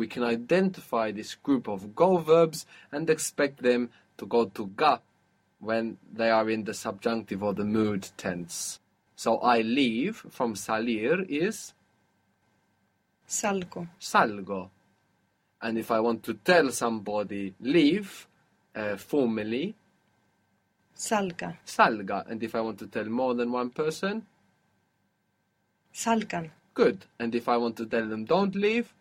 we can identify this group of go verbs and expect them to go to ga when they are in the subjunctive or the mood tense. So I leave from salir is Salgo. salgo. And if I want to tell somebody leave uh, formally, Salga. salga. And if I want to tell more than one person, Salgan. good. And if I want to tell them don't leave,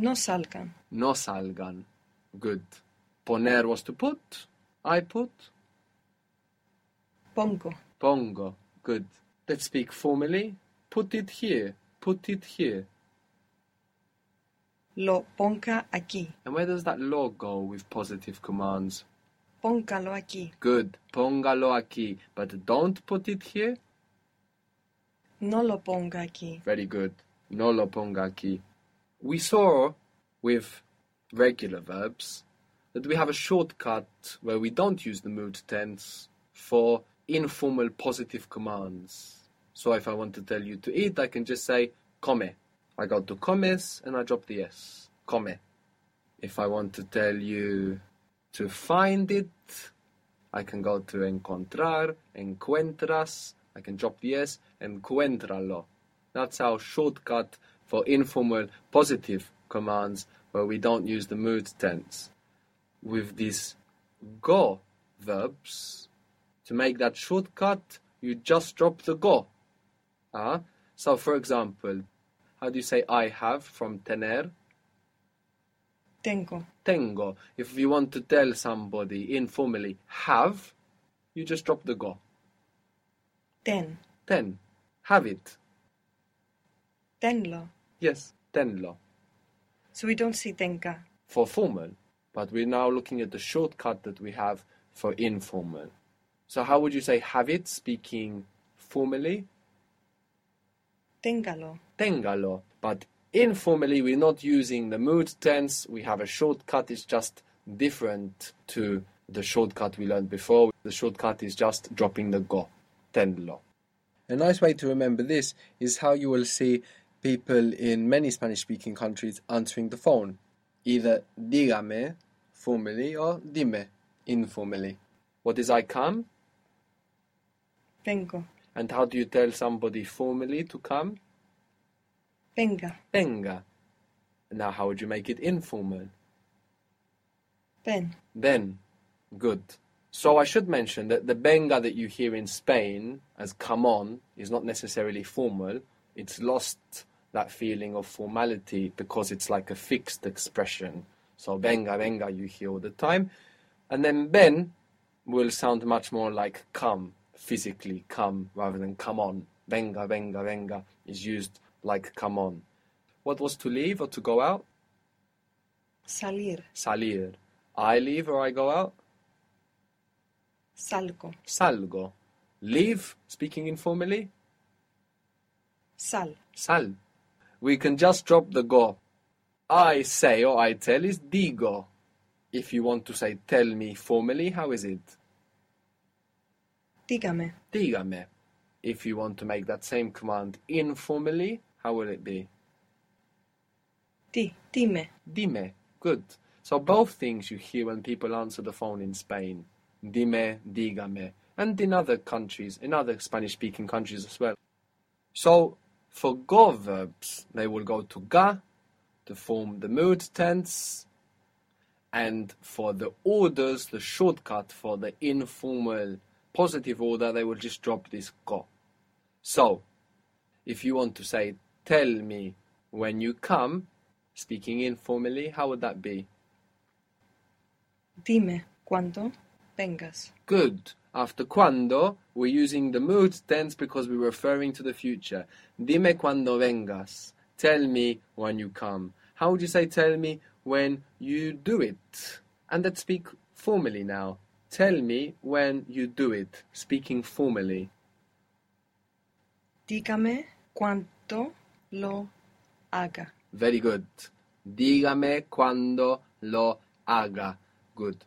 No salgan. no salgan. Good. Poner was to put. I put. Pongo. Pongo. Good. Let's speak formally. Put it here. Put it here. Lo ponga aquí. And where does that lo go with positive commands? Póngalo aquí. Good. Póngalo aquí. But don't put it here. No lo ponga aquí. Very good. No lo ponga aquí. We saw with regular verbs that we have a shortcut where we don't use the mood tense for informal positive commands. So if I want to tell you to eat, I can just say come. I go to comes and I drop the s. Come. If I want to tell you to find it, I can go to encontrar, encuentras, I can drop the s, encuéntralo. That's our shortcut for informal positive commands where we don't use the mood tense. With these go verbs, to make that shortcut, you just drop the go. Ah, So, for example, how do you say I have from tener? Tengo. Tengo. If you want to tell somebody informally have, you just drop the go. Ten. Ten. Have it. Tenlo. Yes, tenlo. So we don't see tenga. For formal. But we're now looking at the shortcut that we have for informal. So how would you say have it speaking formally? Téngalo. Téngalo. But informally we're not using the mood tense. We have a shortcut. It's just different to the shortcut we learned before. The shortcut is just dropping the go. Tenlo. A nice way to remember this is how you will see people in many Spanish speaking countries answering the phone. Either dígame formally or dime informally. What is I come? Vengo. And how do you tell somebody formally to come? Venga. Venga. Now, how would you make it informal? Ven. Then, good. So I should mention that the venga that you hear in Spain as come on is not necessarily formal. It's lost that feeling of formality because it's like a fixed expression. So venga, venga you hear all the time. And then ven will sound much more like come, physically come, rather than come on. Venga, venga, venga is used like come on. What was to leave or to go out? Salir. Salir. I leave or I go out? Salgo. Salgo. Leave, speaking informally? Sal. Sal. We can just drop the go. I say or I tell is digo. If you want to say tell me formally, how is it? Dígame. Dígame. If you want to make that same command informally, how will it be? Di. Dime. Dime. Good. So both things you hear when people answer the phone in Spain. Dime, dígame. And in other countries, in other Spanish speaking countries as well. So for go verbs, they will go to ga to form the mood tense. And for the orders, the shortcut for the informal positive order, they will just drop this go. So, if you want to say, tell me when you come, speaking informally, how would that be? Dime. Cuando vengas. Good. After cuando, we're using the mood tense because we're referring to the future. Dime cuando vengas. Tell me when you come. How would you say tell me when you do it? And let's speak formally now. Tell me when you do it. Speaking formally. Dígame cuánto lo haga. Very good. Dígame cuando lo haga. Good.